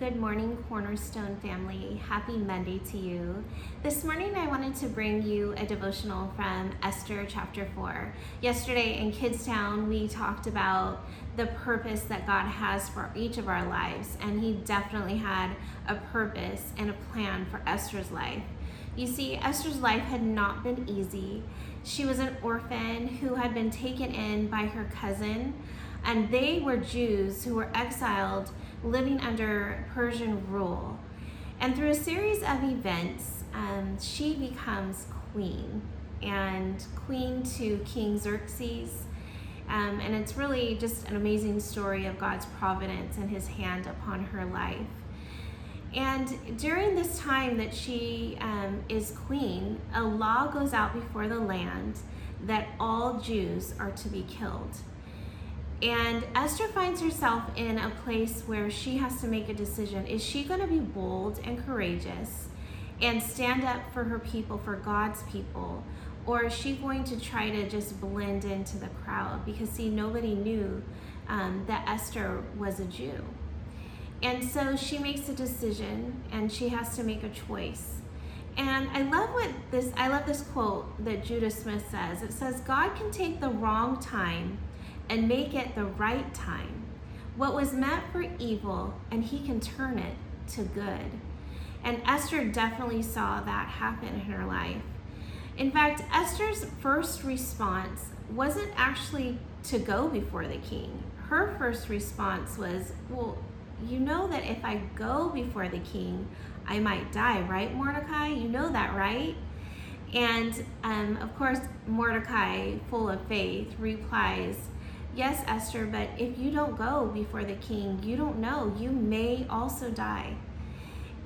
Good morning, Cornerstone family. Happy Monday to you. This morning, I wanted to bring you a devotional from Esther chapter 4. Yesterday in Kidstown, we talked about the purpose that God has for each of our lives, and He definitely had a purpose and a plan for Esther's life. You see, Esther's life had not been easy. She was an orphan who had been taken in by her cousin, and they were Jews who were exiled living under Persian rule. And through a series of events, um, she becomes queen and queen to King Xerxes. Um, and it's really just an amazing story of God's providence and his hand upon her life. And during this time that she um, is queen, a law goes out before the land that all Jews are to be killed. And Esther finds herself in a place where she has to make a decision. Is she going to be bold and courageous and stand up for her people, for God's people? Or is she going to try to just blend into the crowd? Because, see, nobody knew um, that Esther was a Jew. And so she makes a decision and she has to make a choice. And I love what this I love this quote that Judah Smith says. It says God can take the wrong time and make it the right time. What was meant for evil, and he can turn it to good. And Esther definitely saw that happen in her life. In fact, Esther's first response wasn't actually to go before the king. Her first response was, Well, you know that if I go before the king, I might die, right, Mordecai? You know that, right? And um, of course, Mordecai, full of faith, replies, Yes, Esther, but if you don't go before the king, you don't know. You may also die.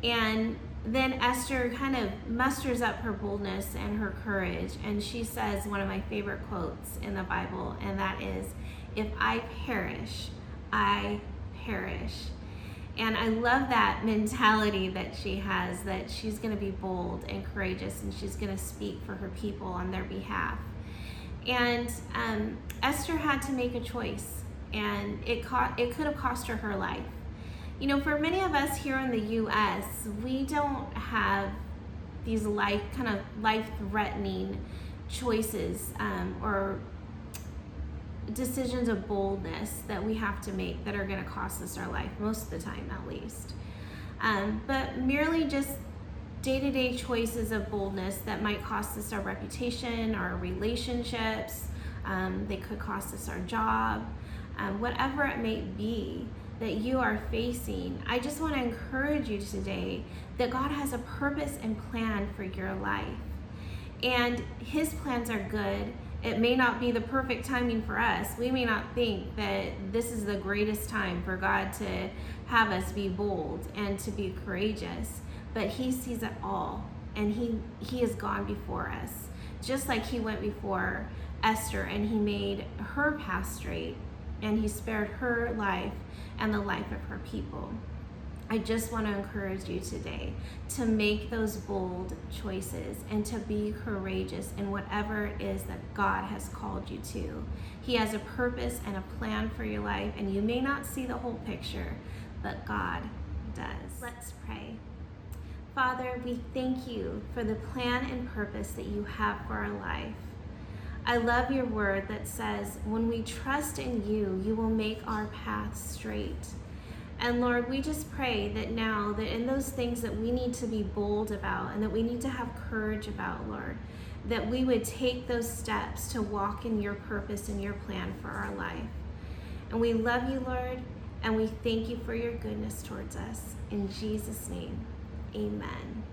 And then Esther kind of musters up her boldness and her courage, and she says one of my favorite quotes in the Bible, and that is, If I perish, I perish. And I love that mentality that she has that she's going to be bold and courageous and she's going to speak for her people on their behalf. And um, Esther had to make a choice, and it co- it could have cost her her life. You know, for many of us here in the U.S., we don't have these life kind of life threatening choices um, or decisions of boldness that we have to make that are going to cost us our life most of the time, at least. Um, but merely just day to day choices of boldness that might cost us our reputation, our relationships, um, they could cost us our job, um, whatever it may be that you are facing. I just want to encourage you today that God has a purpose and plan for your life. And His plans are good. It may not be the perfect timing for us. We may not think that this is the greatest time for God to have us be bold and to be courageous but he sees it all and he he has gone before us just like he went before esther and he made her path straight and he spared her life and the life of her people I just want to encourage you today to make those bold choices and to be courageous in whatever it is that God has called you to. He has a purpose and a plan for your life, and you may not see the whole picture, but God does. Let's pray. Father, we thank you for the plan and purpose that you have for our life. I love your word that says, when we trust in you, you will make our path straight. And Lord, we just pray that now that in those things that we need to be bold about and that we need to have courage about, Lord, that we would take those steps to walk in your purpose and your plan for our life. And we love you, Lord, and we thank you for your goodness towards us. In Jesus' name. Amen.